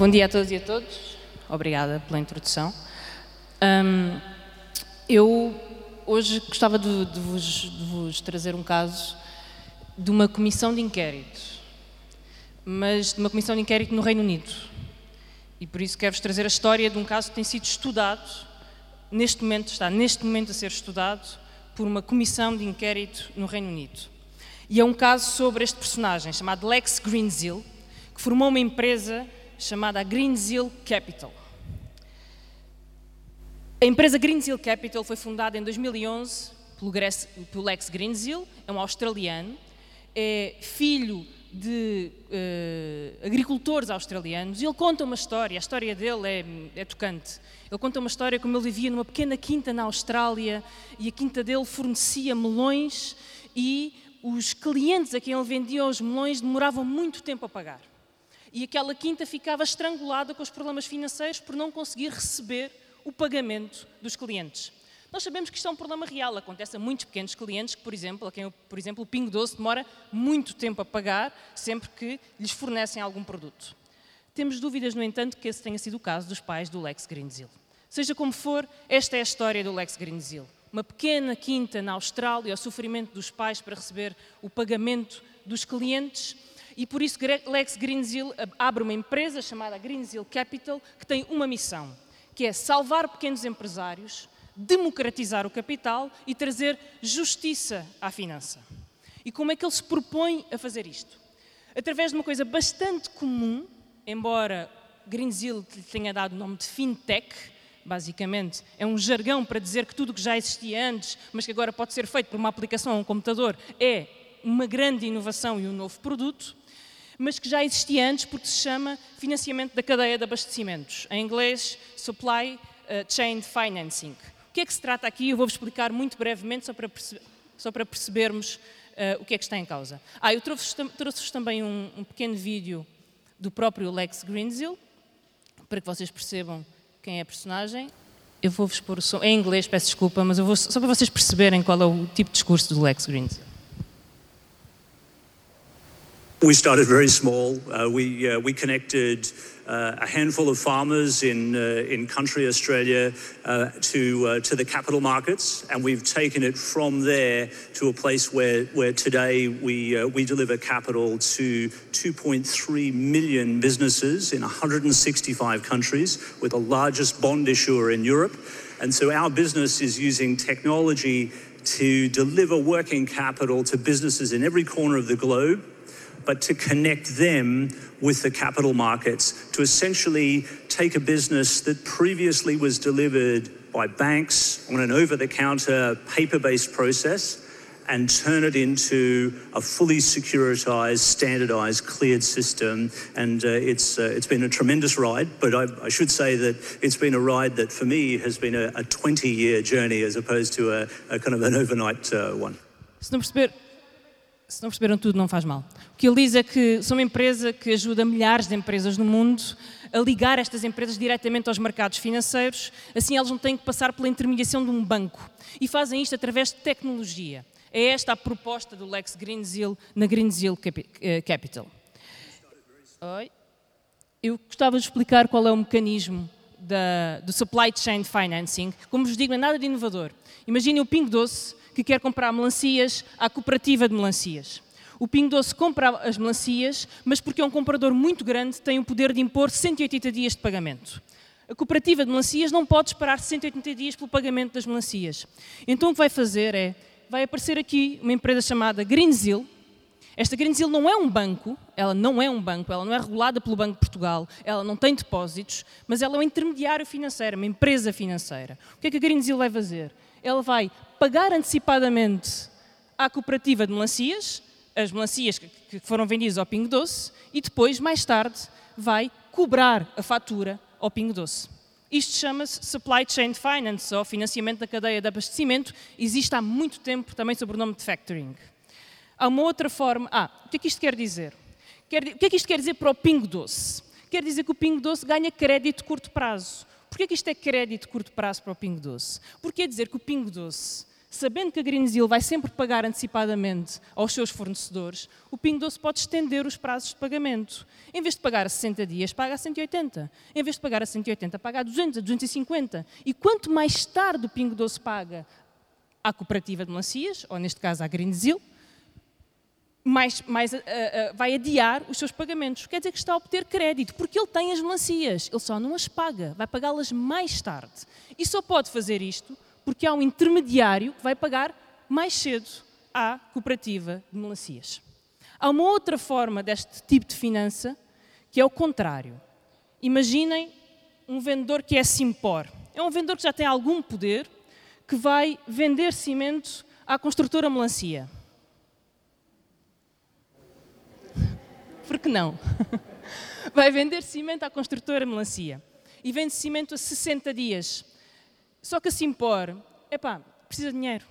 Bom dia a todos e a todos. Obrigada pela introdução. Um, eu hoje gostava de, de, vos, de, vos, trazer um caso de uma comissão de inquérito, mas de uma comissão de inquérito no Reino Unido. E por isso quero-vos trazer a história de um caso que tem sido estudado, neste momento, está neste momento a ser estudado por uma comissão de inquérito no Reino Unido. E é um caso sobre este personagem chamado Lex Greensill, que formou uma empresa chamada Greensill Capital. A empresa Greensill Capital foi fundada em 2011 pelo Lex Greensill, é um australiano, é filho de uh, agricultores australianos e ele conta uma história, a história dele é, é, tocante. Ele conta uma história como ele vivia numa pequena quinta na Austrália e a quinta dele fornecia melões e os clientes a quem ele vendia os melões demoravam muito tempo a pagar. E aquela quinta ficava estrangulada com os problemas financeiros por não conseguir receber o pagamento dos clientes. Nós sabemos que isto é um problema real, acontece a muitos pequenos clientes que, por exemplo, a quem, por exemplo, o Pingo Doce demora muito tempo a pagar sempre que lhes fornecem algum produto. Temos dúvidas, no entanto, que esse tenha sido o caso dos pais do Lex Greensill. Seja como for, esta é a história do Lex Greensill. Uma pequena quinta na Austrália, o sofrimento dos pais para receber o pagamento dos clientes, e por isso Lex Greensill abre uma empresa chamada Greensill Capital que tem uma missão, que é salvar pequenos empresários, democratizar o capital e trazer justiça à finança. E como é que ele se propõe a fazer isto? Através de uma coisa bastante comum, embora Greensill lhe tenha dado o nome de fintech, basicamente, é um jargão para dizer que tudo o que já existia antes, mas que agora pode ser feito por uma aplicação ou um computador, é uma grande inovação e um novo produto mas que já existia antes porque se chama financiamento da cadeia de abastecimentos. Em inglês, Supply uh, Chain Financing. O que é que se trata aqui? Eu vou-vos explicar muito brevemente, só para, perce só para percebermos uh, o que é que está em causa. Ah, eu trouxe-vos trouxe também um, um, pequeno vídeo do próprio Lex Greensill, para que vocês percebam quem é a personagem. Eu vou-vos pôr o som, em inglês, peço desculpa, mas eu vou, só para vocês perceberem qual é o tipo de discurso do Lex Greensill. We started very small. Uh, we, uh, we connected uh, a handful of farmers in, uh, in country Australia uh, to, uh, to the capital markets, and we've taken it from there to a place where, where today we, we deliver capital to 2.3 million businesses in 165 countries. We're the largest bond issuer in Europe. And so our business is using technology to deliver working capital to businesses in every corner of the globe but to connect them with the capital markets to essentially take a business that previously was delivered by banks on an over the counter paper based process and turn it into a fully securitized, standardized, cleared system. And uh, it's, uh, it's been a tremendous ride, but I, I, should say that it's been a ride that for me has been a, a 20 year journey as opposed to a, a kind of an overnight uh, one. Se não perceberam tudo, não faz mal. O que ele diz é que são uma empresa que ajuda milhares de empresas no mundo a ligar estas empresas diretamente aos mercados financeiros, assim elas não têm que passar pela intermediação de um banco. E fazem isto através de tecnologia. É esta a proposta do Lex Greensill na Greensill eh, Capital. Oi. Eu gostava de explicar qual é o mecanismo da, do supply chain financing. Como vos digo, não é nada de inovador. Imaginem o Ping Doce que quer comprar melancias à cooperativa de melancias. O Pingo Doce compra as melancias, mas porque é um comprador muito grande, tem o poder de impor 180 dias de pagamento. A cooperativa de melancias não pode esperar 180 dias pelo pagamento das melancias. Então o que vai fazer é, vai aparecer aqui uma empresa chamada Greensill. Esta Greensill não é um banco, ela não é um banco, ela não é regulada pelo Banco de Portugal, ela não tem depósitos, mas ela é um intermediário financeiro, uma empresa financeira. O que é que a Greensill vai fazer? Ela vai pagar antecipadamente à cooperativa de melancias, as melancias que foram vendidas ao Pingo Doce, e depois, mais tarde, vai cobrar a fatura ao Pingo Doce. Isto chama-se Supply Chain Finance, ou financiamento da cadeia de abastecimento. Existe há muito tempo também sob o nome de factoring. Há uma outra forma. Ah, o que é que isto quer dizer? O que é que isto quer dizer para o Pingo Doce? Quer dizer que o Pingo Doce ganha crédito de curto prazo. Porquê que isto é crédito de curto prazo para o Pingo Doce? Porque quer dizer que o Pingo Doce sabendo que a Greensill vai sempre pagar antecipadamente aos seus fornecedores, o Pingo Doce pode estender os prazos de pagamento. Em vez de pagar a 60 dias, paga a 180. Em vez de pagar a 180, paga a 200, a 250. E quanto mais tarde o Pingo Doce paga à cooperativa de melancias, ou neste caso à Greensill, mais, mais uh, uh, vai adiar os seus pagamentos. Quer dizer que está a obter crédito, porque ele tem as melancias, ele só não as paga, vai pagá-las mais tarde. E só pode fazer isto porque há um intermediário que vai pagar mais cedo à cooperativa de melancias. Há uma outra forma deste tipo de finança que é o contrário. Imaginem um vendedor que é Simpor. É um vendedor que já tem algum poder, que vai vender cimento à construtora melancia. Por que não? Vai vender cimento à construtora melancia. E vende cimento a 60 dias. Só que a Simpor, epá, precisa de dinheiro.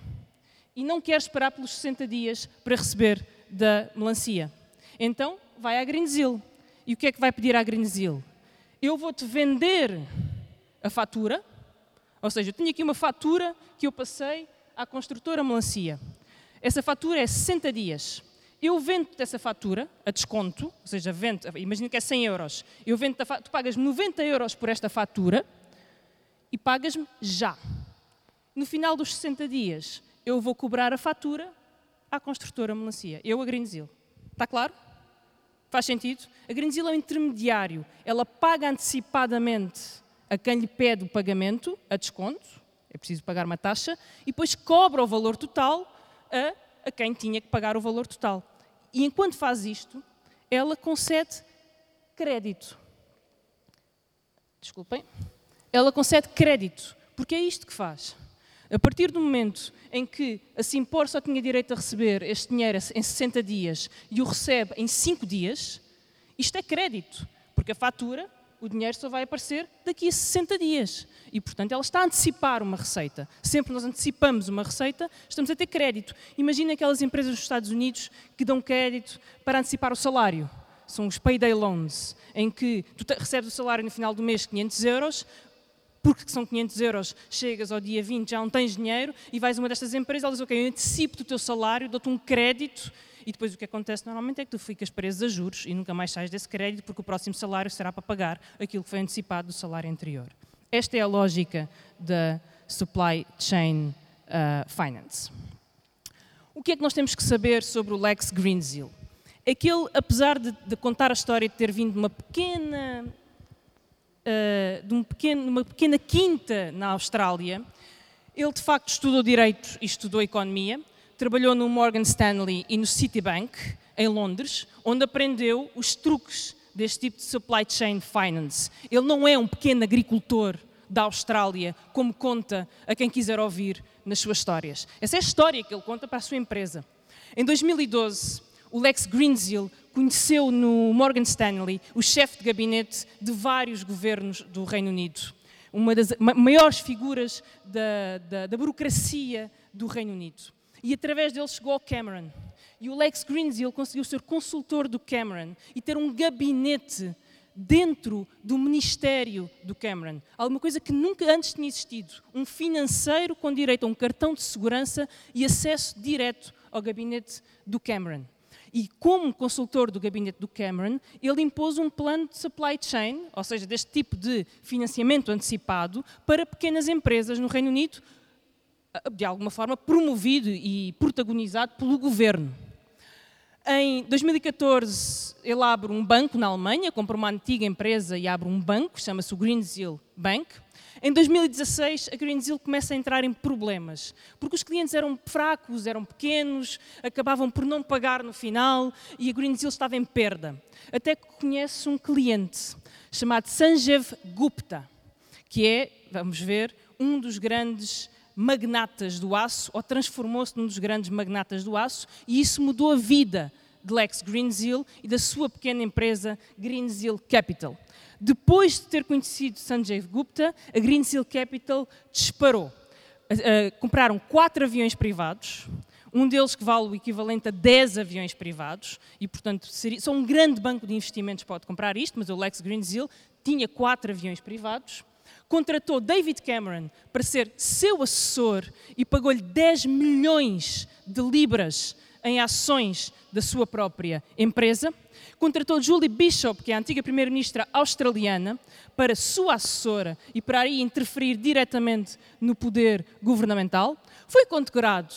E não quer esperar pelos 60 dias para receber da melancia. Então vai à Greensill. E o que é que vai pedir à Greensill? Eu vou-te vender a fatura, ou seja, eu tenho aqui uma fatura que eu passei à construtora melancia. Essa fatura é 60 dias. Eu vendo essa fatura a desconto, ou seja, vendo, imagina que é 100 euros. Eu vendo tu pagas 90 euros por esta fatura e pagas-me já. No final dos 60 dias, eu vou cobrar a fatura à construtora melancia, eu a Greensill. Está claro? Faz sentido? A Greensill é um intermediário. Ela paga antecipadamente a quem lhe pede o pagamento, a desconto, é preciso pagar uma taxa, e depois cobra o valor total a, a quem tinha que pagar o valor total. E enquanto faz isto, ela concede crédito. Desculpem. Ela concede crédito, porque é isto que faz. A partir do momento em que a Simpor só tinha direito a receber este dinheiro em 60 dias e o recebe em 5 dias, isto é crédito, porque a fatura, o dinheiro só vai aparecer daqui a 60 dias. E, portanto, ela está a antecipar uma receita. Sempre nós antecipamos uma receita, estamos a ter crédito. Imagina aquelas empresas dos Estados Unidos que dão crédito para antecipar o salário. São os payday loans, em que tu recebes o salário no final do mês, 500 euros, porque são 500 euros, chegas ao dia 20, já não tens dinheiro, e vais a uma destas empresas, elas ok, eu antecipo o teu salário, dou-te um crédito, e depois o que acontece normalmente é que tu ficas preso a juros e nunca mais sais desse crédito, porque o próximo salário será para pagar aquilo que foi antecipado do salário anterior. Esta é a lógica da supply chain uh, finance. O que é que nós temos que saber sobre o Lex Greensill? É que ele, apesar de, de contar a história de ter vindo de uma pequena uh, de um pequeno, uma pequena quinta na Austrália. Ele, de facto, estudou Direito e estudou Economia. Trabalhou no Morgan Stanley e no Citibank, em Londres, onde aprendeu os truques deste tipo de supply chain finance. Ele não é um pequeno agricultor da Austrália, como conta a quem quiser ouvir nas suas histórias. Essa é a história que ele conta para a sua empresa. Em 2012, o Lex Greensill conheceu no Morgan Stanley o chefe de gabinete de vários governos do Reino Unido, uma das maiores figuras da, da, da burocracia do Reino Unido. E através dele chegou ao Cameron. E o Lex Greensill conseguiu ser consultor do Cameron e ter um gabinete dentro do ministério do Cameron. Alguma coisa que nunca antes tinha existido. Um financeiro com direito a um cartão de segurança e acesso direto ao gabinete do Cameron. E como consultor do gabinete do Cameron, ele impôs um plano de supply chain, ou seja, deste tipo de financiamento antecipado, para pequenas empresas no Reino Unido, de alguma forma promovido e protagonizado pelo governo. Em 2014, ele abre um banco na Alemanha, compra uma antiga empresa e abre um banco, chama-se o Greensill Bank. Em 2016, a Greensill começa a entrar em problemas, porque os clientes eram fracos, eram pequenos, acabavam por não pagar no final e a Greensill estava em perda. Até que conhece um cliente chamado Sanjeev Gupta, que é, vamos ver, um dos grandes magnatas do aço, ou transformou-se num dos grandes magnatas do aço, e isso mudou a vida de Lex Greensill e da sua pequena empresa Greensill Capital. Depois de ter conhecido Sanjay Gupta, a Greensill Capital disparou. Uh, compraram quatro aviões privados, um deles que vale o equivalente a 10 aviões privados, e portanto seria, só um grande banco de investimentos pode comprar isto, mas o Lex Greensill tinha quatro aviões privados. Contratou David Cameron para ser seu assessor e pagou-lhe 10 milhões de libras em ações da sua própria empresa. Contratou Julie Bishop, que é a antiga primeira-ministra australiana, para sua assessora e para aí interferir diretamente no poder governamental. Foi condecorado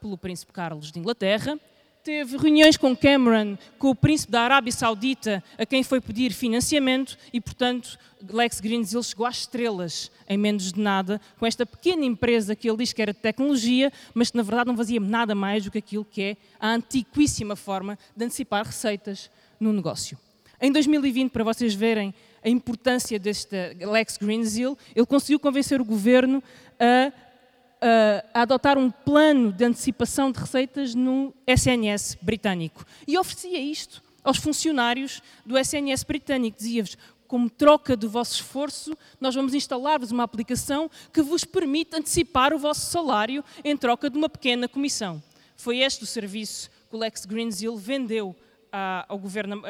pelo príncipe Carlos de Inglaterra teve reuniões com Cameron, com o príncipe da Arábia Saudita, a quem foi pedir financiamento e, portanto, Lex Greensill chegou às estrelas em menos de nada, com esta pequena empresa que ele diz que era de tecnologia, mas que na verdade não fazia nada mais do que aquilo que é a antiquíssima forma de antecipar receitas no negócio. Em 2020, para vocês verem a importância deste Lex Greensill, ele conseguiu convencer o governo a a adotar um plano de antecipação de receitas no SNS britânico. E oferecia isto aos funcionários do SNS britânico. Dizia-vos: como troca do vosso esforço, nós vamos instalar-vos uma aplicação que vos permite antecipar o vosso salário em troca de uma pequena comissão. Foi este o serviço que o Lex Greensill vendeu ao governo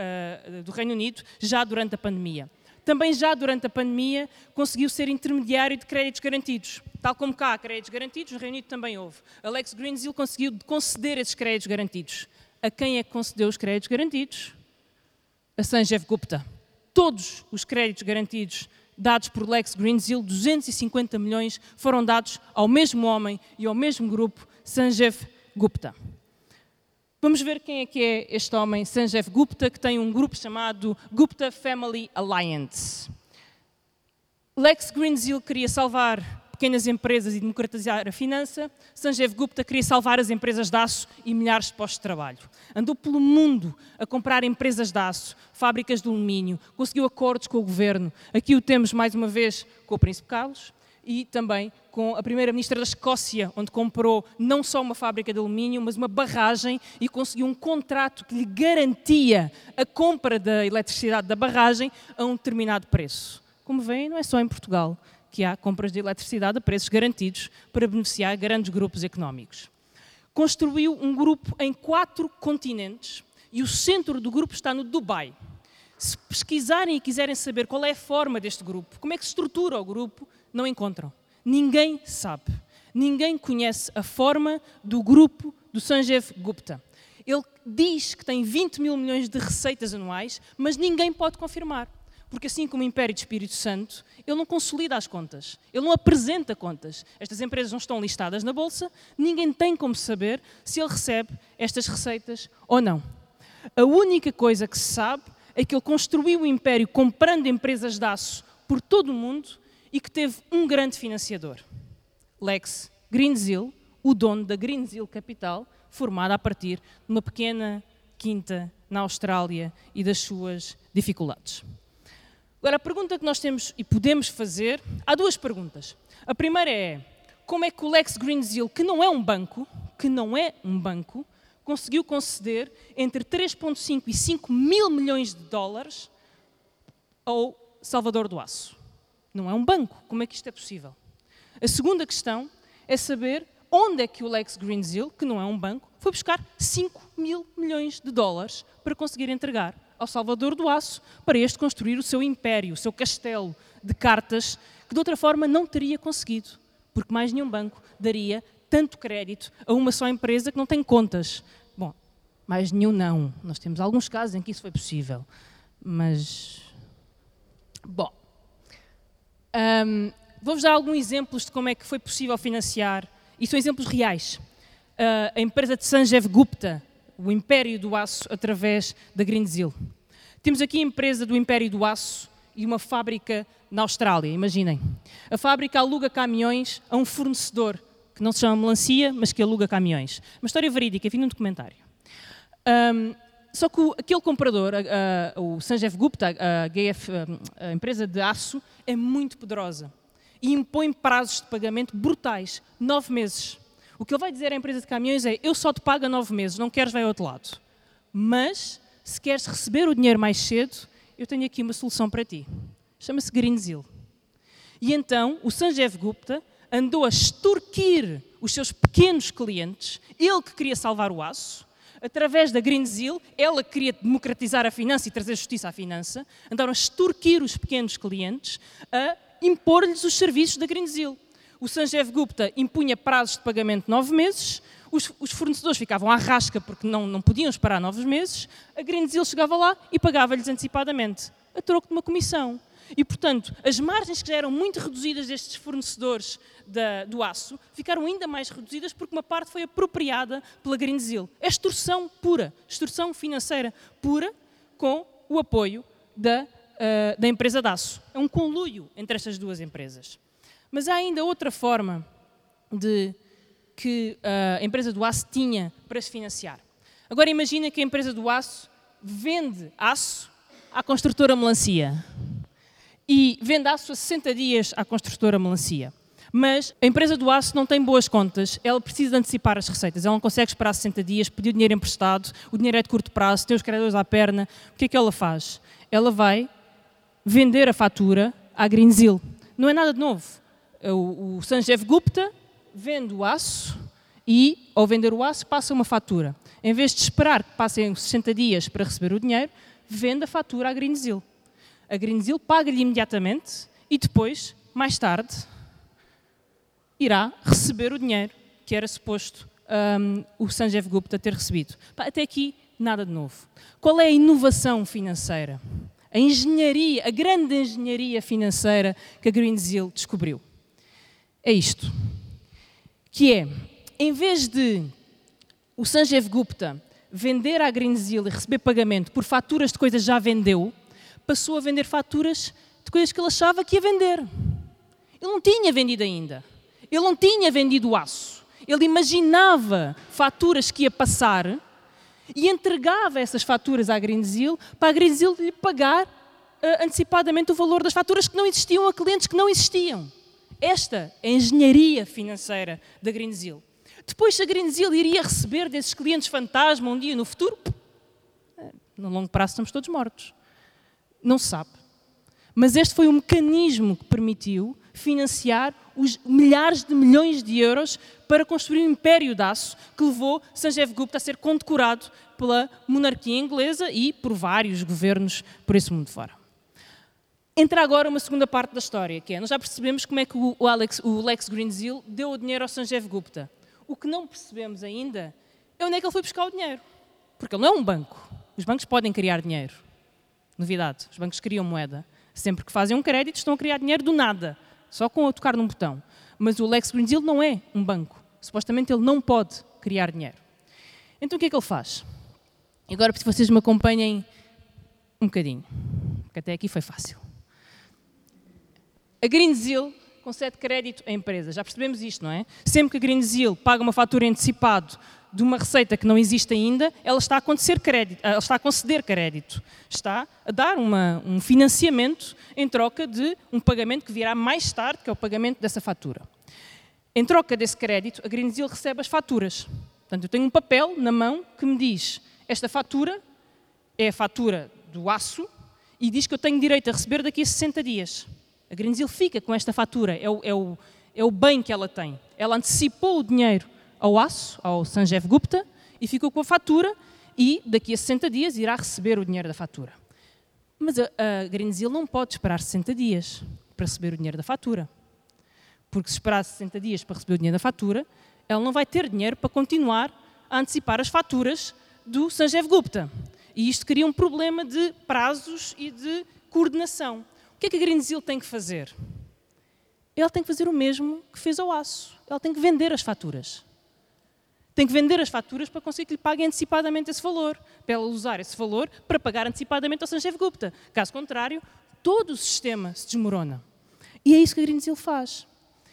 do Reino Unido já durante a pandemia também já durante a pandemia conseguiu ser intermediário de créditos garantidos. Tal como cá créditos garantidos, no Reino Unido também houve. Alex Greensill conseguiu conceder esses créditos garantidos. A quem é que concedeu os créditos garantidos? A Sanjeev Gupta. Todos os créditos garantidos dados por Lex Greensill, 250 milhões, foram dados ao mesmo homem e ao mesmo grupo, Sanjeev Gupta. Vamos ver quem é que é este homem, Sanjeev Gupta, que tem um grupo chamado Gupta Family Alliance. Lex Greensill queria salvar pequenas empresas e democratizar a finança. Sanjeev Gupta queria salvar as empresas de aço e milhares de postos de trabalho. Andou pelo mundo a comprar empresas de aço, fábricas de alumínio, conseguiu acordos com o governo. Aqui o temos mais uma vez com o Príncipe Carlos e também com a primeira-ministra da Escócia, onde comprou não só uma fábrica de alumínio, mas uma barragem e conseguiu um contrato que lhe garantia a compra da eletricidade da barragem a um determinado preço. Como veem, não é só em Portugal que há compras de eletricidade a preços garantidos para beneficiar grandes grupos económicos. Construiu um grupo em quatro continentes e o centro do grupo está no Dubai. Se pesquisarem e quiserem saber qual é a forma deste grupo, como é que se estrutura o grupo, não encontram. Ninguém sabe. Ninguém conhece a forma do grupo do Sanjeev Gupta. Ele diz que tem 20 mil milhões de receitas anuais, mas ninguém pode confirmar. Porque, assim como o Império de Espírito Santo, ele não consolida as contas, ele não apresenta contas. Estas empresas não estão listadas na Bolsa, ninguém tem como saber se ele recebe estas receitas ou não. A única coisa que se sabe é que ele construiu o império comprando empresas de aço por todo o mundo e que teve um grande financiador, Lex Greensill, o dono da Greensill Capital, formada a partir de uma pequena quinta na Austrália e das suas dificuldades. Agora, a pergunta que nós temos e podemos fazer, há duas perguntas. A primeira é, como é que o Lex Greensill, que não é um banco, que não é um banco, conseguiu conceder entre 3,5 e 5 mil milhões de dólares ao Salvador do Aço? Não é um banco. Como é que isto é possível? A segunda questão é saber onde é que o Lex Greensill, que não é um banco, foi buscar 5 mil milhões de dólares para conseguir entregar ao Salvador do Aço para este construir o seu império, o seu castelo de cartas, que de outra forma não teria conseguido, porque mais nenhum banco daria tanto crédito a uma só empresa que não tem contas. Bom, mais nenhum não. Nós temos alguns casos em que isso foi possível, mas. Bom. Um, Vou-vos dar alguns exemplos de como é que foi possível financiar, e são exemplos reais. Uh, a empresa de Sanjeev Gupta, o Império do Aço, através da Greensill. Temos aqui a empresa do Império do Aço e uma fábrica na Austrália, imaginem. A fábrica aluga caminhões a um fornecedor que não se chama Melancia, mas que aluga caminhões. Uma história verídica, vi num documentário. Um, só que o, aquele comprador, o Sanjeev Gupta, a, GF, a empresa de aço, é muito poderosa e impõe prazos de pagamento brutais, nove meses. O que ele vai dizer à empresa de caminhões é: eu só te pago a nove meses, não queres vai ao outro lado. Mas, se queres receber o dinheiro mais cedo, eu tenho aqui uma solução para ti. Chama-se Greensill. E então o Sanjeev Gupta andou a extorquir os seus pequenos clientes, ele que queria salvar o aço, através da Greensill, ela queria democratizar a finança e trazer justiça à finança, andaram a extorquir os pequenos clientes a impor-lhes os serviços da Greensill. O Sanjeev Gupta impunha prazos de pagamento de nove meses, os, fornecedores ficavam à rasca porque não, não podiam esperar nove meses, a Greensill chegava lá e pagava-lhes antecipadamente, a troco de uma comissão. E, portanto, as margens que já eram muito reduzidas destes fornecedores da, do aço ficaram ainda mais reduzidas porque uma parte foi apropriada pela Greensill. É extorsão pura, extorsão financeira pura com o apoio da, uh, da empresa de aço. É um conluio entre estas duas empresas. Mas há ainda outra forma de que uh, a empresa do aço tinha para se financiar. Agora imagina que a empresa do aço vende aço à construtora Melancia e vende aço a 60 dias à construtora Melancia. Mas a empresa do aço não tem boas contas, ela precisa antecipar as receitas, ela não consegue esperar 60 dias, pedir dinheiro emprestado, o dinheiro é de curto prazo, tem os credores à perna. O que é que ela faz? Ela vai vender a fatura à Greensill. Não é nada de novo. O, o Sanjeev Gupta vende o aço e, ao vender o aço, passa uma fatura. Em vez de esperar que passem 60 dias para receber o dinheiro, vende a fatura à Greensill a Greensill paga-lhe imediatamente e depois, mais tarde, irá receber o dinheiro que era suposto um, o Sanjeev Gupta ter recebido. Até aqui, nada de novo. Qual é a inovação financeira? A engenharia, a grande engenharia financeira que a Greensill descobriu. É isto. Que é, em vez de o Sanjeev Gupta vender à Greensill e receber pagamento por faturas de coisas já vendeu, passou a vender faturas de coisas que ele achava que ia vender. Ele não tinha vendido ainda. Ele não tinha vendido aço. Ele imaginava faturas que ia passar e entregava essas faturas à Greensill para a Greensill lhe pagar uh, antecipadamente o valor das faturas que não existiam a clientes que não existiam. Esta é a engenharia financeira da Greensill. Depois, se a Greensill iria receber desses clientes fantasma um dia no futuro, eh, no longo prazo estamos todos mortos. Não se sabe. Mas este foi o mecanismo que permitiu financiar os milhares de milhões de euros para construir um império de aço que levou Sanjeev Gupta a ser condecorado pela monarquia inglesa e por vários governos por esse mundo fora. Entra agora uma segunda parte da história, que é, nós já percebemos como é que o, Alex, o Lex Greensill deu o dinheiro ao Sanjeev Gupta. O que não percebemos ainda é onde é que ele foi buscar o dinheiro. Porque ele não é um banco. Os bancos podem criar dinheiro. Novidade, os bancos criam moeda. Sempre que fazem um crédito, estão a criar dinheiro do nada, só com a tocar num botão. Mas o Lex Greensill não é um banco. Supostamente ele não pode criar dinheiro. Então o que é que ele faz? E agora que vocês me acompanhem um bocadinho, porque até aqui foi fácil. A Greensill concede crédito a empresas. Já percebemos isto, não é? Sempre que a Greensill paga uma fatura antecipado de uma receita que não existe ainda, ela está a, acontecer crédito, ela está a conceder crédito. Está a dar uma, um financiamento em troca de um pagamento que virá mais tarde, que é o pagamento dessa fatura. Em troca desse crédito, a Greensill recebe as faturas. Portanto, eu tenho um papel na mão que me diz esta fatura é a fatura do aço e diz que eu tenho direito a receber daqui a 60 dias. A Greensill fica com esta fatura, é o, é o, é o bem que ela tem. Ela antecipou o dinheiro ao aço, ao Sanjeev Gupta, e ficou com a fatura e daqui a 60 dias irá receber o dinheiro da fatura. Mas a, a Greensill não pode esperar 60 dias para receber o dinheiro da fatura. Porque se esperar 60 dias para receber o dinheiro da fatura, ela não vai ter dinheiro para continuar a antecipar as faturas do Sanjeev Gupta. E isto cria um problema de prazos e de coordenação. O que é que a Greensill tem que fazer? Ela tem que fazer o mesmo que fez ao aço. Ela tem que vender as faturas tem que vender as faturas para conseguir que lhe paguem antecipadamente esse valor, para ela usar esse valor para pagar antecipadamente ao Sanjeev Gupta. Caso contrário, todo o sistema se desmorona. E é isso que a Greensill faz.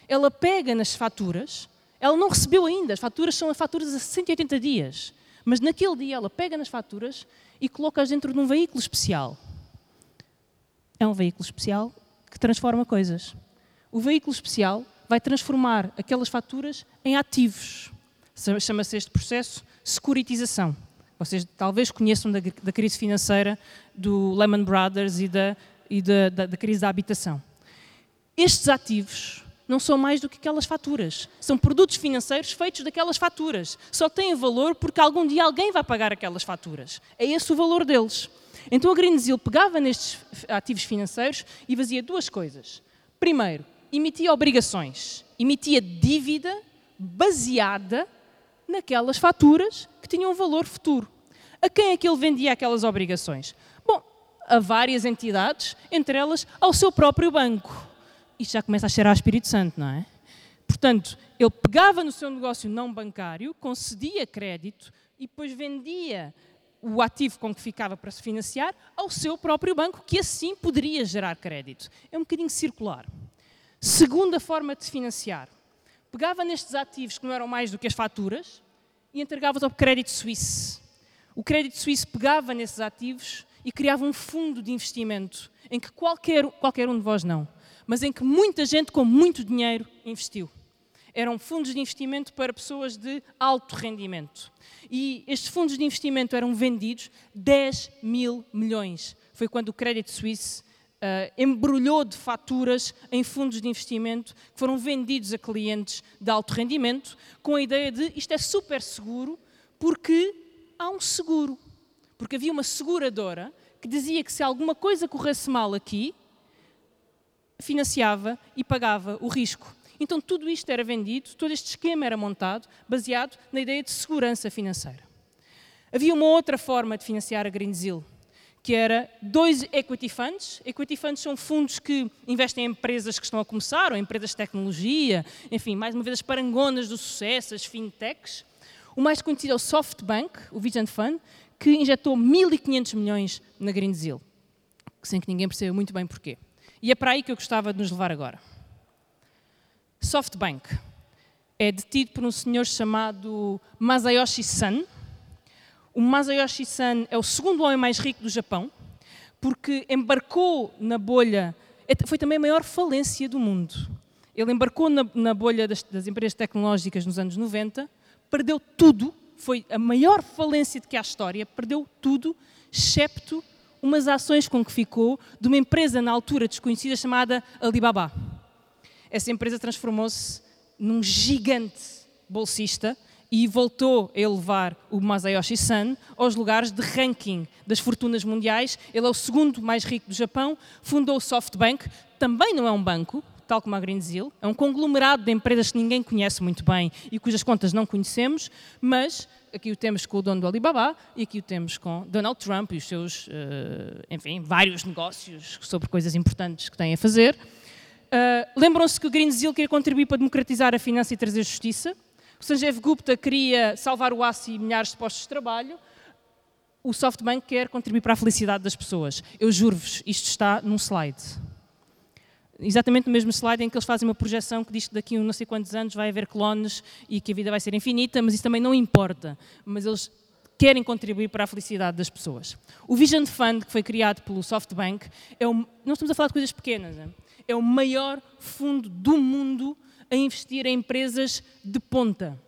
Ela pega nas faturas, ela não recebeu ainda, as faturas são as faturas a 180 dias, mas naquele dia ela pega nas faturas e coloca-as dentro de um veículo especial. É um veículo especial que transforma coisas. O veículo especial vai transformar aquelas faturas em ativos Chama-se este processo securitização. Vocês talvez conheçam da, da, crise financeira do Lehman Brothers e, da, e da, da, da crise da habitação. Estes ativos não são mais do que aquelas faturas. São produtos financeiros feitos daquelas faturas. Só têm valor porque algum dia alguém vai pagar aquelas faturas. É esse o valor deles. Então a Greensill pegava nestes ativos financeiros e fazia duas coisas. Primeiro, emitia obrigações, emitia dívida baseada naquelas faturas que tinham um valor futuro. A quem é que ele vendia aquelas obrigações? Bom, a várias entidades, entre elas ao seu próprio banco. Isto já começa a cheirar a Espírito Santo, não é? Portanto, ele pegava no seu negócio não bancário, concedia crédito e depois vendia o ativo com que ficava para se financiar ao seu próprio banco, que assim poderia gerar crédito. É um bocadinho circular. Segunda forma de se financiar. Pegava nestes ativos que não eram mais do que as faturas e entregava-os ao crédito suíço. O crédito suíço pegava nesses ativos e criava um fundo de investimento em que qualquer, qualquer um de vós não, mas em que muita gente com muito dinheiro investiu eram fundos de investimento para pessoas de alto rendimento. E estes fundos de investimento eram vendidos 10 mil milhões. Foi quando o Credit Suisse uh, embrulhou de faturas em fundos de investimento que foram vendidos a clientes de alto rendimento, com a ideia de isto é super seguro porque há um seguro. Porque havia uma seguradora que dizia que se alguma coisa corresse mal aqui, financiava e pagava o risco. Então tudo isto era vendido, todo este esquema era montado baseado na ideia de segurança financeira. Havia uma outra forma de financiar a Greensill, que era dois equity funds. Equity funds são fundos que investem em empresas que estão a começar, ou empresas de tecnologia, enfim, mais uma vez as parangonas do sucesso, as fintechs. O mais conhecido é o SoftBank, o Vision Fund, que injetou 1.500 milhões na Greensill, sem que ninguém perceba muito bem porquê. E é para aí que eu gostava de nos levar agora. SoftBank é detido por um senhor chamado Masayoshi Son. O Masayoshi Son é o segundo homem mais rico do Japão, porque embarcou na bolha, é foi também a maior falência do mundo. Ele embarcou na, na bolha das, das, empresas tecnológicas nos anos 90, perdeu tudo, foi a maior falência de que há história, perdeu tudo, excepto umas ações com que ficou de uma empresa na altura desconhecida chamada Alibaba essa empresa transformou-se num gigante bolsista e voltou a elevar o Masayoshi Son aos lugares de ranking das fortunas mundiais. Ele é o segundo mais rico do Japão, fundou o SoftBank, também não é um banco, tal como a Greensill, é um conglomerado de empresas que ninguém conhece muito bem e cujas contas não conhecemos, mas aqui o temos com o dono do Alibaba e aqui o temos com Donald Trump e os seus, eh, enfim, vários negócios sobre coisas importantes que têm a fazer. Uh, Lembram-se que o Greensill queria contribuir para democratizar a finança e trazer justiça. O Sanjeev Gupta queria salvar o aço e milhares de postos de trabalho. O SoftBank quer contribuir para a felicidade das pessoas. Eu juro-vos, isto está num slide. Exatamente no mesmo slide em que eles fazem uma projeção que diz que daqui a não sei quantos anos vai haver clones e que a vida vai ser infinita, mas isso também não importa. Mas eles querem contribuir para a felicidade das pessoas. O Vision Fund, que foi criado pelo SoftBank, é um, não estamos a falar de coisas pequenas. Né? é o maior fundo do mundo a investir em empresas de ponta.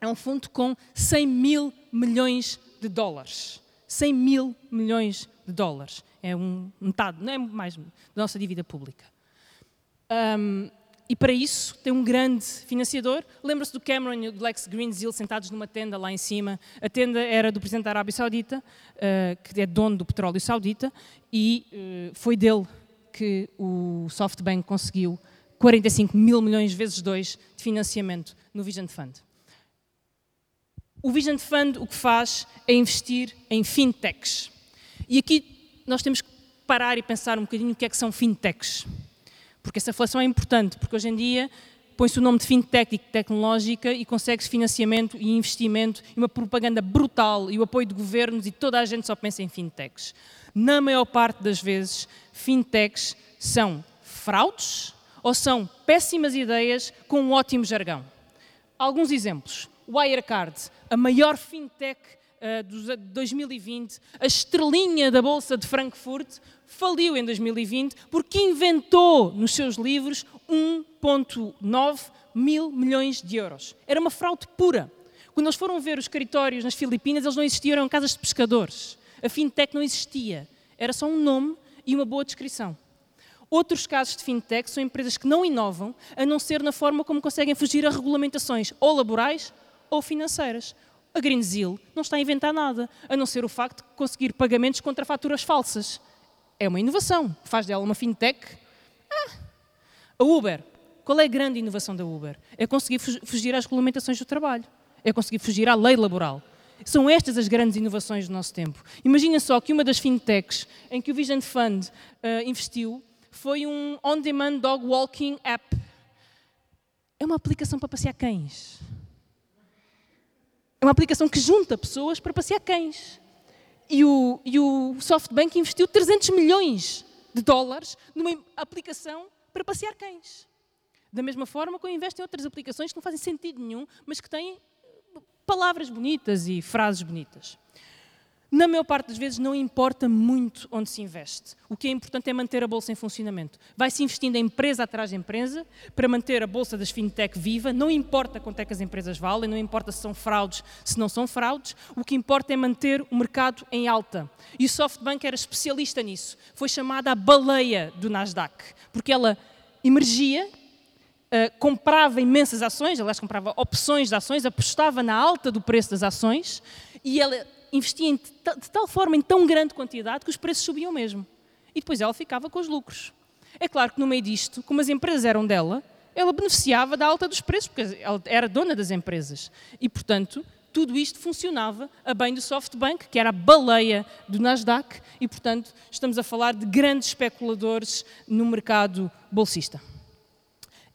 É um fundo com 100 mil milhões de dólares. 100 mil milhões de dólares. É um metade, não é mais, da nossa dívida pública. Um, e para isso tem um grande financiador. Lembra-se do Cameron e do Lex Greensill sentados numa tenda lá em cima. A tenda era do presidente da Arábia Saudita, uh, que é dono do petróleo saudita, e uh, foi dele que o SoftBank conseguiu 45 mil milhões vezes dois de financiamento no Vision Fund. O Vision Fund o que faz é investir em fintechs. E aqui nós temos que parar e pensar um bocadinho o que é que são fintechs. Porque essa reflexão é importante, porque hoje em dia põe-se o nome de fintech e tecnológica e consegue-se financiamento e investimento e uma propaganda brutal e o apoio de governos e toda a gente só pensa em fintechs. Na maior parte das vezes, fintechs são fraudes ou são péssimas ideias com um ótimo jargão. Alguns exemplos. Wirecard, a maior fintech uh, de 2020, a estrelinha da Bolsa de Frankfurt, faliu em 2020 porque inventou nos seus livros 1,9 mil milhões de euros. Era uma fraude pura. Quando eles foram ver os escritórios nas Filipinas, eles não existiam, eram casas de pescadores. A fintech não existia. Era só um nome e uma boa descrição. Outros casos de fintech são empresas que não inovam, a não ser na forma como conseguem fugir a regulamentações ou laborais ou financeiras. A Greensill não está a inventar nada, a não ser o facto de conseguir pagamentos contra faturas falsas. É uma inovação. Faz dela uma fintech? Ah, A Uber, qual é a grande inovação da Uber? É conseguir fugir às regulamentações do trabalho, é conseguir fugir à lei laboral. São estas as grandes inovações do nosso tempo. Imagina só que uma das fintechs em que o Vision Fund uh, investiu foi um on-demand dog walking app. É uma aplicação para passear cães. É uma aplicação que junta pessoas para passear cães. E o, e o SoftBank investiu 300 milhões de dólares numa aplicação para passear cães. Da mesma forma que eu investo em outras aplicações que não fazem sentido nenhum, mas que têm palavras bonitas e frases bonitas. Na maior parte das vezes não importa muito onde se investe. O que é importante é manter a bolsa em funcionamento. Vai-se investindo em empresa atrás de empresa para manter a bolsa das fintech viva. Não importa quanto é que as empresas valem, não importa se são fraudes, se não são fraudes. O que importa é manter o mercado em alta. E o SoftBank era especialista nisso. Foi chamada a baleia do Nasdaq, porque ela emergia Uh, comprava imensas ações, aliás, comprava opções de ações, apostava na alta do preço das ações e ela investia de tal forma em tão grande quantidade que os preços subiam mesmo. E depois ela ficava com os lucros. É claro que no meio disto, como as empresas eram dela, ela beneficiava da alta dos preços, porque ela era dona das empresas. E, portanto, tudo isto funcionava a bem do SoftBank, que era a baleia do Nasdaq, e, portanto, estamos a falar de grandes especuladores no mercado bolsista.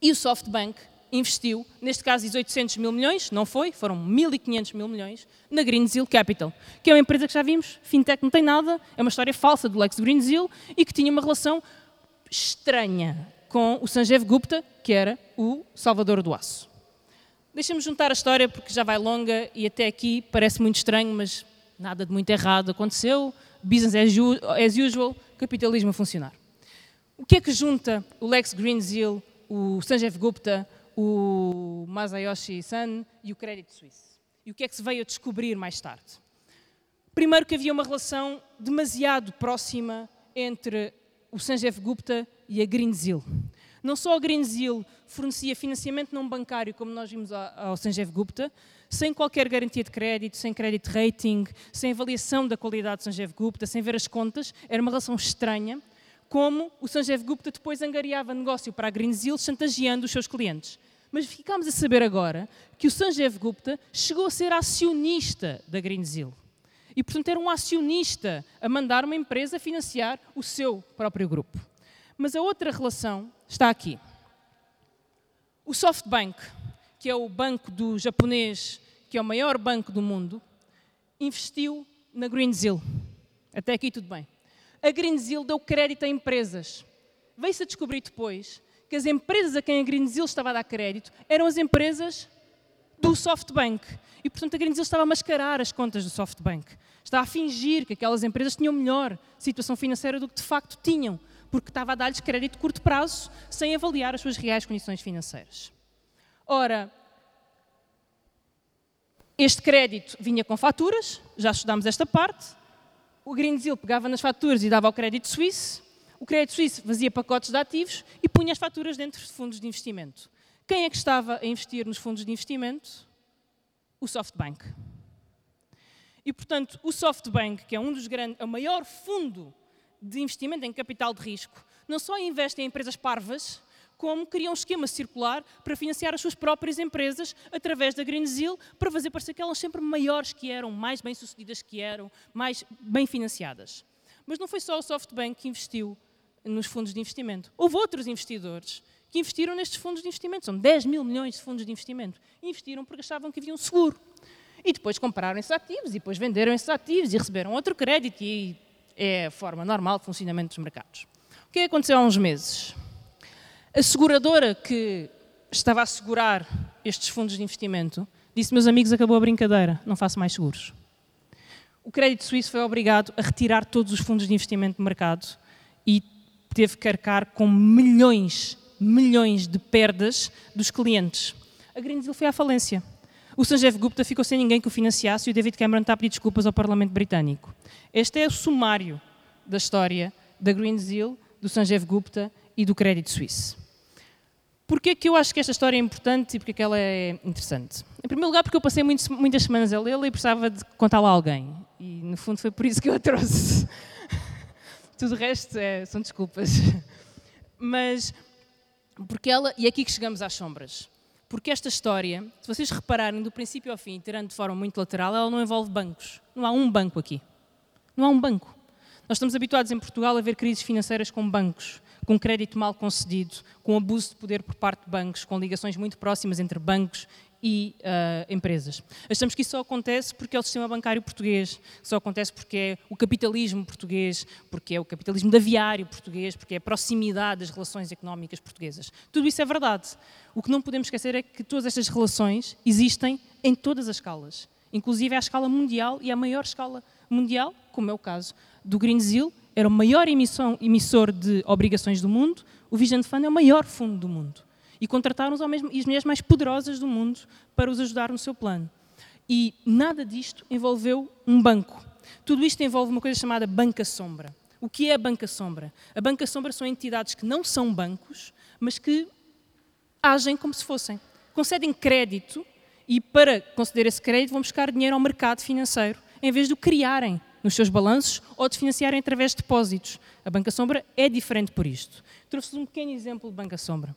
E o SoftBank investiu, neste caso, 800 mil milhões, não foi, foram 1.500 mil milhões, na Greensill Capital, que é uma empresa que já vimos, fintech não tem nada, é uma história falsa do Lex Greensill e que tinha uma relação estranha com o Sanjeev Gupta, que era o salvador do aço. Deixa-me juntar a história porque já vai longa e até aqui parece muito estranho, mas nada de muito errado aconteceu. Business as usual, capitalismo a funcionar. O que é que junta o Lex Greensill, o Sanjeev Gupta, o Masayoshi Son e o Credit Suisse. E o que é que se veio a descobrir mais tarde? Primeiro que havia uma relação demasiado próxima entre o Sanjeev Gupta e a Greensill. Não só a Greensill fornecia financiamento não bancário, como nós vimos ao Sanjeev Gupta, sem qualquer garantia de crédito, sem crédito rating, sem avaliação da qualidade do Sanjeev Gupta, sem ver as contas, era uma relação estranha, como o Sanjeev Gupta depois angariava negócio para a Greensill, chantageando os seus clientes. Mas ficámos a saber agora que o Sanjeev Gupta chegou a ser acionista da Greensill. E, portanto, era um acionista a mandar uma empresa financiar o seu próprio grupo. Mas a outra relação está aqui. O SoftBank, que é o banco do japonês, que é o maior banco do mundo, investiu na Greensill. Até aqui tudo bem. A Greensill deu crédito a empresas. Veio-se a descobrir depois que as empresas a quem a Greensill estava a dar crédito eram as empresas do SoftBank. E, portanto, a Greensill estava a mascarar as contas do SoftBank. Estava a fingir que aquelas empresas tinham melhor situação financeira do que de facto tinham, porque estava a dar-lhes crédito de curto prazo sem avaliar as suas reais condições financeiras. Ora, este crédito vinha com faturas, já estudámos esta parte. O Greensill pegava nas faturas e dava ao crédito suíço o crédito suíço fazia pacotes de ativos e punha as faturas dentro de fundos de investimento. Quem é que estava a investir nos fundos de investimento? O SoftBank. E, portanto, o SoftBank, que é um dos grandes, é o maior fundo de investimento em capital de risco, não só investe em empresas parvas, como cria um esquema circular para financiar as suas próprias empresas através da Greensill, para fazer parecer que elas sempre maiores que eram, mais bem-sucedidas que eram, mais bem financiadas. Mas não foi só o SoftBank que investiu nos fundos de investimento. Houve outros investidores que investiram nestes fundos de investimento. São 10 mil milhões de fundos de investimento. Investiram porque achavam que havia um seguro. E depois compraram esses ativos e depois venderam esses ativos e receberam outro crédito e é a forma normal de funcionamento dos mercados. O que aconteceu há uns meses? A seguradora que estava a segurar estes fundos de investimento disse, meus amigos, acabou a brincadeira, não faço mais seguros. O crédito suíço foi obrigado a retirar todos os fundos de investimento do mercado e teve que arcar com milhões, milhões de perdas dos clientes. A Greensill foi à falência. O Sanjeev Gupta ficou sem ninguém que o financiasse e o David Cameron está a pedir desculpas ao Parlamento Britânico. Este é o sumário da história da Greensill, do Sanjeev Gupta e do Crédito Suíço. Porquê que eu acho que esta história é importante e porque que ela é interessante? Em primeiro lugar, porque eu passei muitas semanas a lê-la e precisava de contá-la a alguém. E, no fundo, foi por isso que eu a trouxe. Tudo o resto é, são desculpas. Mas Porque ela, e é aqui que chegamos às sombras. Porque esta história, se vocês repararem do princípio ao fim, tirando de forma muito lateral, ela não envolve bancos. Não há um banco aqui. Não há um banco. Nós estamos habituados em Portugal a ver crises financeiras com bancos, com crédito mal concedido, com abuso de poder por parte de bancos, com ligações muito próximas entre bancos e uh, empresas. Achamos que isso só acontece porque é o sistema bancário português, só acontece porque é o capitalismo português, porque é o capitalismo da viário português, porque é a proximidade das relações económicas portuguesas. Tudo isso é verdade. O que não podemos esquecer é que todas estas relações existem em todas as escalas, inclusive à escala mundial e à maior escala mundial, como é o caso do Green Seal, era o maior emissão, emissor de obrigações do mundo, o Vision Fund é o maior fundo do mundo. E contrataram as mulheres mais poderosas do mundo para os ajudar no seu plano. E nada disto envolveu um banco. Tudo isto envolve uma coisa chamada banca sombra. O que é a banca sombra? A banca sombra são entidades que não são bancos, mas que agem como se fossem. Concedem crédito e, para conceder esse crédito, vão buscar dinheiro ao mercado financeiro, em vez de o criarem nos seus balanços ou de financiarem através de depósitos. A banca sombra é diferente por isto. Trouxe-vos um pequeno exemplo de banca sombra.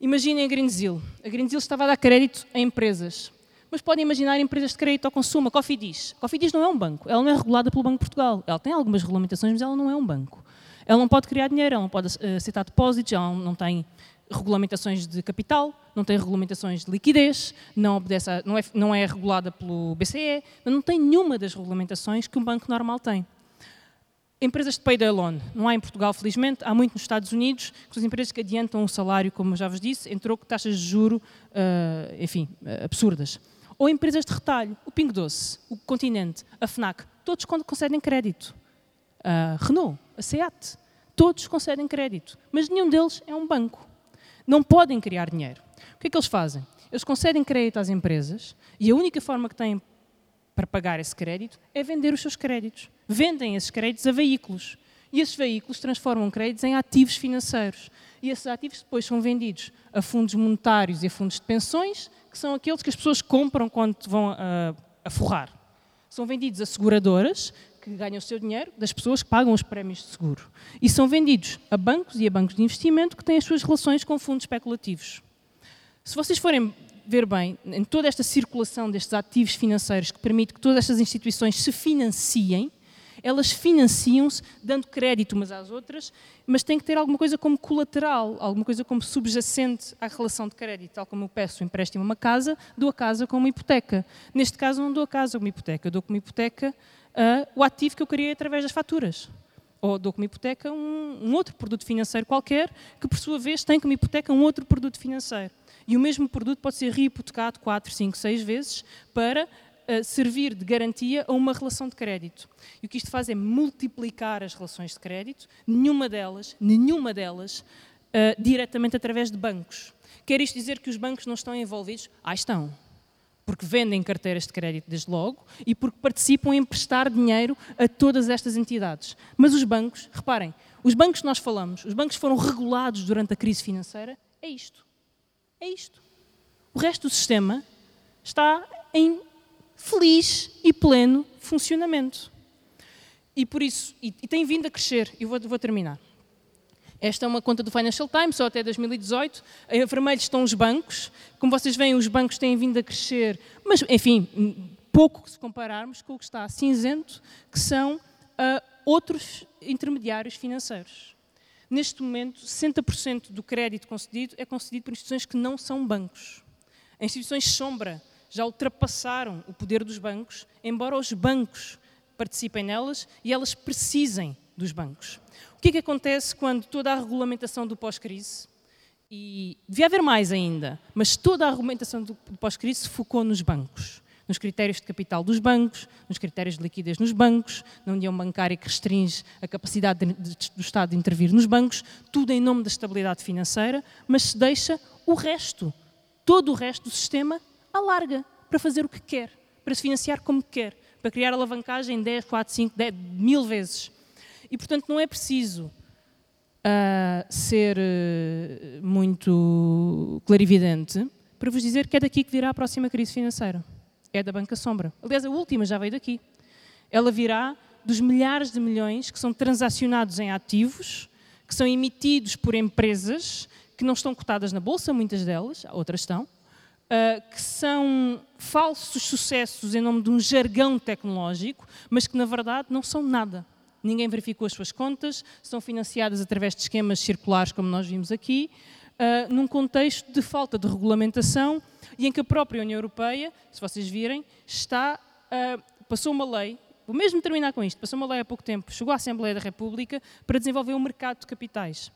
Imaginem a Greensill. A Greensill estava a dar crédito a empresas. Mas podem imaginar empresas de crédito ao consumo, a Cofidis. A Cofidis não é um banco, ela não é regulada pelo Banco de Portugal. Ela tem algumas regulamentações, mas ela não é um banco. Ela não pode criar dinheiro, ela não pode aceitar depósitos, ela não tem regulamentações de capital, não tem regulamentações de liquidez, não, obedece a, não, é, não é regulada pelo BCE, não tem nenhuma das regulamentações que um banco normal tem. Empresas de payday loan, não há em Portugal, felizmente, há muito nos Estados Unidos, que são empresas que adiantam o salário, como já vos disse, entrou com taxas de juro, uh, enfim, uh, absurdas. Ou empresas de retalho, o Pingo Doce, o Continente, a FNAC, todos concedem crédito. A Renault, a SEAT, todos concedem crédito, mas nenhum deles é um banco não podem criar dinheiro. O que é que eles fazem? Eles concedem crédito às empresas e a única forma que têm para pagar esse crédito é vender os seus créditos. Vendem esses créditos a veículos. E esses veículos transformam créditos em ativos financeiros. E esses ativos depois são vendidos a fundos monetários e a fundos de pensões, que são aqueles que as pessoas compram quando vão a, a forrar. São vendidos a seguradoras, que ganham o seu dinheiro das pessoas que pagam os prémios de seguro. E são vendidos a bancos e a bancos de investimento que têm as suas relações com fundos especulativos. Se vocês forem ver bem, em toda esta circulação destes ativos financeiros que permite que todas estas instituições se financiem, elas financiam-se dando crédito umas às outras, mas tem que ter alguma coisa como colateral, alguma coisa como subjacente à relação de crédito. Tal como eu peço um empréstimo a uma casa, dou a casa como hipoteca. Neste caso, não dou a casa como hipoteca, dou como hipoteca uh, o ativo que eu criei através das faturas. Ou dou como hipoteca um, um outro produto financeiro qualquer, que por sua vez tem como hipoteca um outro produto financeiro. E o mesmo produto pode ser reipotecado 4, 5, 6 vezes para servir de garantia a uma relação de crédito. E o que isto faz é multiplicar as relações de crédito, nenhuma delas, nenhuma delas, uh, diretamente através de bancos. Quer isto dizer que os bancos não estão envolvidos? Ah, estão porque vendem carteiras de crédito desde logo e porque participam em prestar dinheiro a todas estas entidades. Mas os bancos, reparem, os bancos que nós falamos, os bancos foram regulados durante a crise financeira, é isto. É isto. O resto do sistema está em feliz e pleno funcionamento. E por isso, e, e tem vindo a crescer, e vou, vou terminar. Esta é uma conta do Financial Times, só até 2018. Em vermelho estão os bancos. Como vocês veem, os bancos têm vindo a crescer, mas, enfim, pouco se compararmos com o que está cinzento, que são uh, outros intermediários financeiros. Neste momento, 60% do crédito concedido é concedido por instituições que não são bancos. Instituições sombra já ultrapassaram o poder dos bancos, embora os bancos participem nelas e elas precisem dos bancos. O que é que acontece quando toda a regulamentação do pós-crise, e devia haver mais ainda, mas toda a regulamentação do pós-crise se focou nos bancos, nos critérios de capital dos bancos, nos critérios de liquidez nos bancos, na união bancária que restringe a capacidade de, de, do Estado de intervir nos bancos, tudo em nome da estabilidade financeira, mas se deixa o resto, todo o resto do sistema, alarga para fazer o que quer, para se financiar como quer, para criar alavancagem 10, 4, 5, 10, mil vezes. E, portanto, não é preciso uh, ser uh, muito clarividente para vos dizer que é daqui que virá a próxima crise financeira. É da banca sombra. Aliás, a última já veio daqui. Ela virá dos milhares de milhões que são transacionados em ativos, que são emitidos por empresas que não estão cotadas na bolsa, muitas delas, outras estão, uh, que são falsos sucessos em nome de um jargão tecnológico, mas que na verdade não são nada. Ninguém verificou as suas contas, são financiadas através de esquemas circulares, como nós vimos aqui, uh, num contexto de falta de regulamentação e em que a própria União Europeia, se vocês virem, está, uh, passou uma lei, vou mesmo terminar com isto, passou uma lei há pouco tempo, chegou à Assembleia da República para desenvolver um mercado de capitais.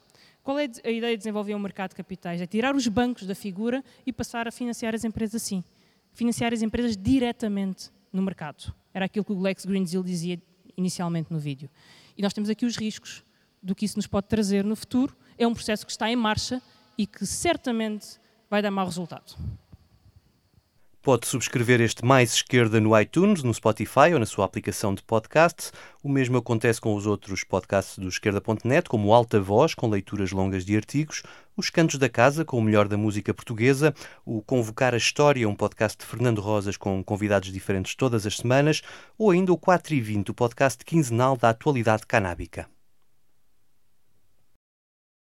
Qual é a ideia de desenvolver um mercado de capitais? É tirar os bancos da figura e passar a financiar as empresas assim. Financiar as empresas diretamente no mercado. Era aquilo que o Lex Greensill dizia inicialmente no vídeo. E nós temos aqui os riscos do que isso nos pode trazer no futuro. É um processo que está em marcha e que certamente vai dar mau resultado. Pode subscrever este Mais Esquerda no iTunes, no Spotify ou na sua aplicação de podcast. O mesmo acontece com os outros podcasts do Esquerda.net, como Alta Voz, com leituras longas de artigos, os Cantos da Casa, com o melhor da música portuguesa, o Convocar a História, um podcast de Fernando Rosas com convidados diferentes todas as semanas, ou ainda o 4 e 20, o podcast quinzenal da atualidade canábica.